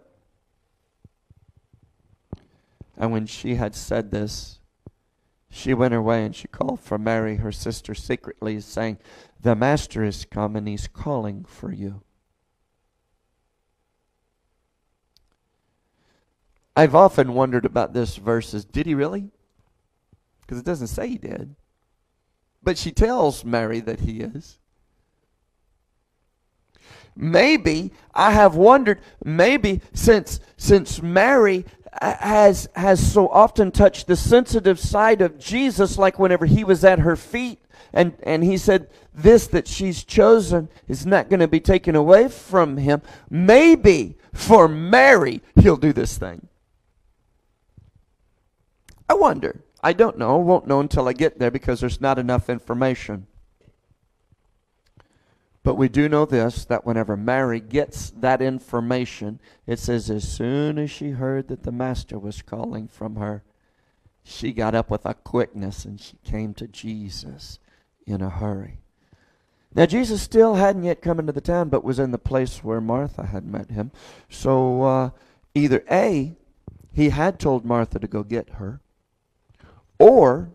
And when she had said this, she went her way and she called for Mary, her sister, secretly, saying, The Master is come and he's calling for you. I've often wondered about this verses. Did he really? Because it doesn't say he did. But she tells Mary that he is. Maybe I have wondered maybe since since Mary has has so often touched the sensitive side of Jesus like whenever he was at her feet and and he said this that she's chosen is not going to be taken away from him. Maybe for Mary he'll do this thing. I wonder I don't know. Won't know until I get there because there's not enough information. But we do know this that whenever Mary gets that information, it says, as soon as she heard that the Master was calling from her, she got up with a quickness and she came to Jesus in a hurry. Now, Jesus still hadn't yet come into the town, but was in the place where Martha had met him. So, uh, either A, he had told Martha to go get her, or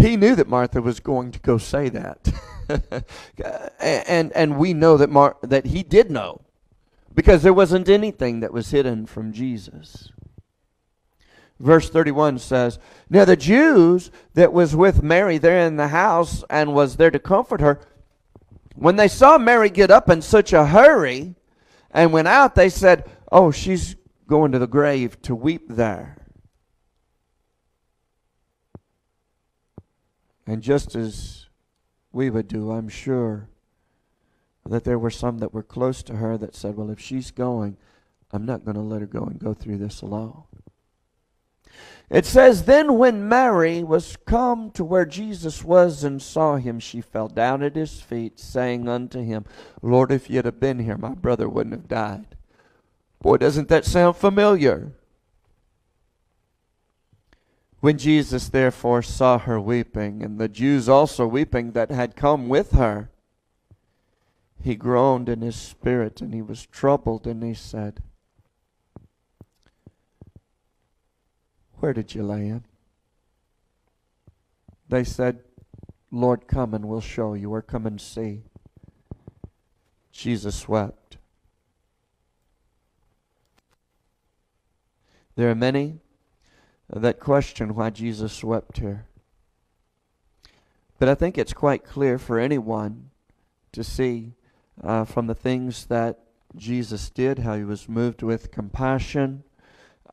he knew that Martha was going to go say that. [LAUGHS] and and we know that Mar- that he did know because there wasn't anything that was hidden from Jesus. Verse 31 says, Now the Jews that was with Mary there in the house and was there to comfort her, when they saw Mary get up in such a hurry and went out, they said, Oh, she's going to the grave to weep there. And just as we would do, I'm sure that there were some that were close to her that said, Well, if she's going, I'm not going to let her go and go through this alone. It says, Then when Mary was come to where Jesus was and saw him, she fell down at his feet, saying unto him, Lord, if you'd have been here, my brother wouldn't have died. Boy, doesn't that sound familiar? When Jesus therefore saw her weeping, and the Jews also weeping that had come with her, he groaned in his spirit, and he was troubled, and he said, Where did you lay him? They said, Lord, come and we'll show you, or come and see. Jesus wept. There are many that question why Jesus wept here. But I think it's quite clear for anyone to see uh, from the things that Jesus did, how he was moved with compassion,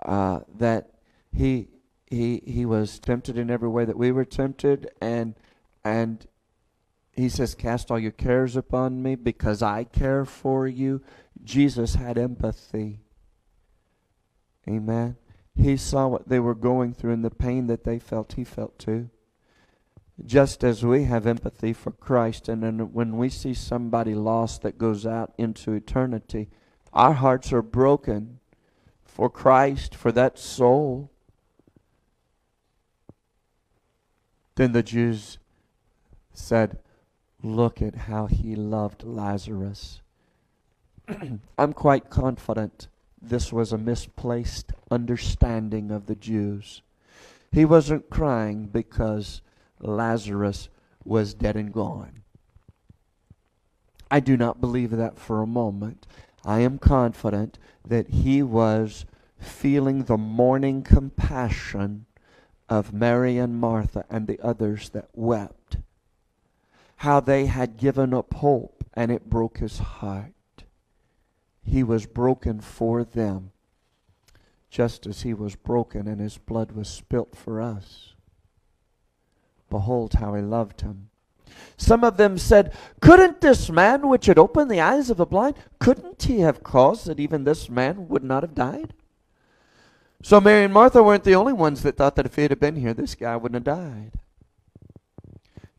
uh, that he he he was tempted in every way that we were tempted, and and he says, "Cast all your cares upon me, because I care for you." Jesus had empathy. Amen. He saw what they were going through and the pain that they felt, he felt too. Just as we have empathy for Christ, and when we see somebody lost that goes out into eternity, our hearts are broken for Christ, for that soul. Then the Jews said, Look at how he loved Lazarus. [CLEARS THROAT] I'm quite confident this was a misplaced understanding of the Jews. He wasn't crying because Lazarus was dead and gone. I do not believe that for a moment. I am confident that he was feeling the mourning compassion of Mary and Martha and the others that wept. How they had given up hope and it broke his heart. He was broken for them, just as he was broken and his blood was spilt for us. Behold how he loved him. Some of them said, Couldn't this man which had opened the eyes of the blind, couldn't he have caused that even this man would not have died? So Mary and Martha weren't the only ones that thought that if he had been here, this guy wouldn't have died.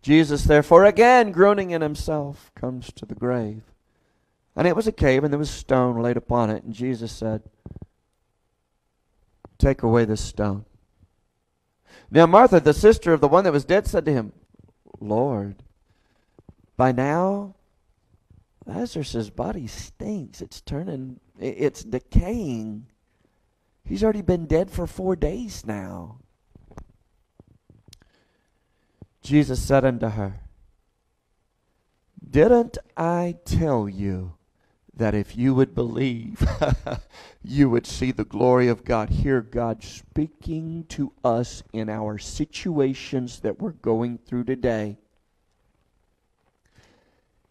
Jesus, therefore, again groaning in himself, comes to the grave. And it was a cave, and there was stone laid upon it. And Jesus said, Take away this stone. Now Martha, the sister of the one that was dead, said to him, Lord, by now Lazarus' body stinks. It's turning, it's decaying. He's already been dead for four days now. Jesus said unto her, Didn't I tell you that if you would believe, [LAUGHS] you would see the glory of God. Hear God speaking to us in our situations that we're going through today.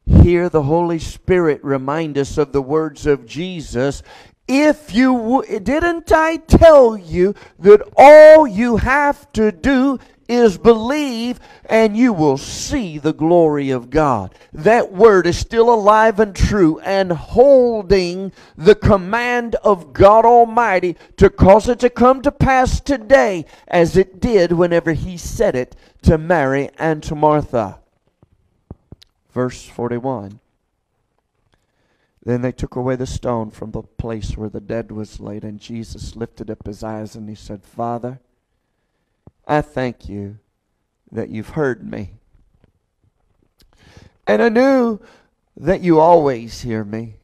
Hear the Holy Spirit remind us of the words of Jesus. If you w- didn't I tell you that all you have to do is believe and you will see the glory of God. That word is still alive and true and holding the command of God Almighty to cause it to come to pass today as it did whenever He said it to Mary and to Martha. Verse 41. Then they took away the stone from the place where the dead was laid, and Jesus lifted up his eyes and he said, Father, I thank you that you've heard me. And I knew that you always hear me.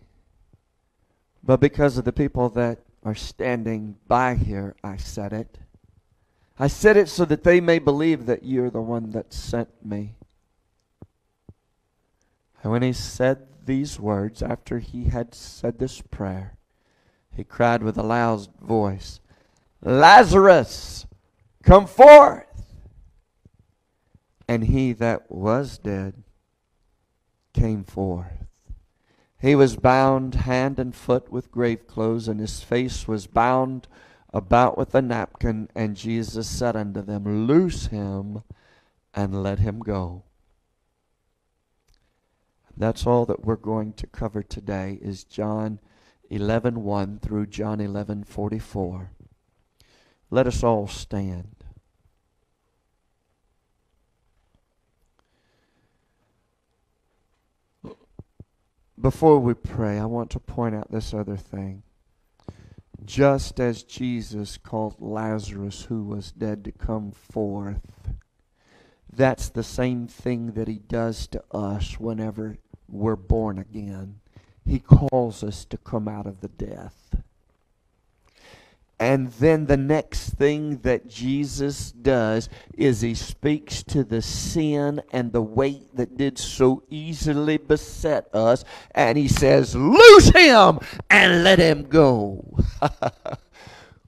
But because of the people that are standing by here, I said it. I said it so that they may believe that you're the one that sent me. And when he said these words, after he had said this prayer, he cried with a loud voice, Lazarus, Come forth! And he that was dead came forth. He was bound hand and foot with grave clothes, and his face was bound about with a napkin. And Jesus said unto them, Loose him and let him go. That's all that we're going to cover today is John 11:1 through John 11:44. Let us all stand. Before we pray, I want to point out this other thing. Just as Jesus called Lazarus, who was dead, to come forth, that's the same thing that he does to us whenever we're born again. He calls us to come out of the death. And then the next thing that Jesus does is he speaks to the sin and the weight that did so easily beset us. And he says, Loose him and let him go. [LAUGHS]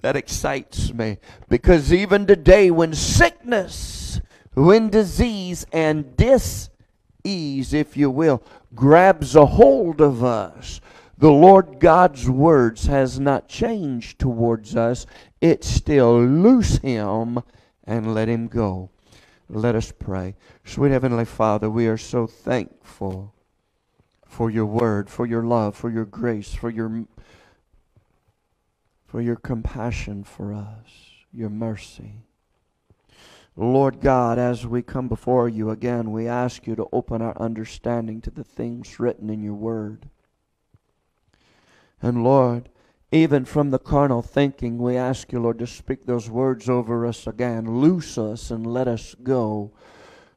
that excites me because even today, when sickness, when disease and dis-ease, if you will, grabs a hold of us, the Lord God's words has not changed towards us. It still loose him and let him go. Let us pray. Sweet Heavenly Father, we are so thankful for your word, for your love, for your grace, for your for your compassion for us, your mercy. Lord God, as we come before you again, we ask you to open our understanding to the things written in your word. And Lord, even from the carnal thinking, we ask you, Lord, to speak those words over us again. Loose us and let us go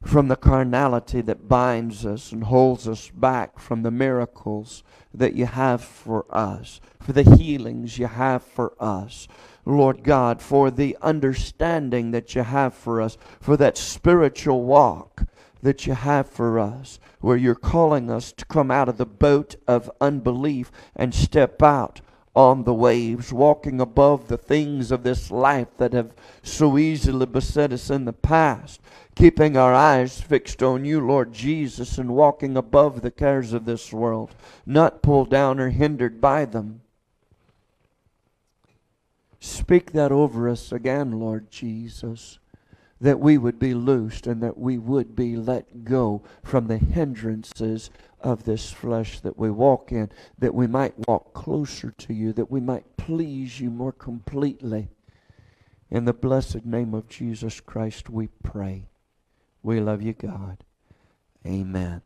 from the carnality that binds us and holds us back from the miracles that you have for us, for the healings you have for us. Lord God, for the understanding that you have for us, for that spiritual walk that you have for us, where you're calling us to come out of the boat of unbelief and step out on the waves, walking above the things of this life that have so easily beset us in the past, keeping our eyes fixed on you, Lord Jesus, and walking above the cares of this world, not pulled down or hindered by them. Speak that over us again, Lord Jesus that we would be loosed and that we would be let go from the hindrances of this flesh that we walk in, that we might walk closer to you, that we might please you more completely. In the blessed name of Jesus Christ, we pray. We love you, God. Amen.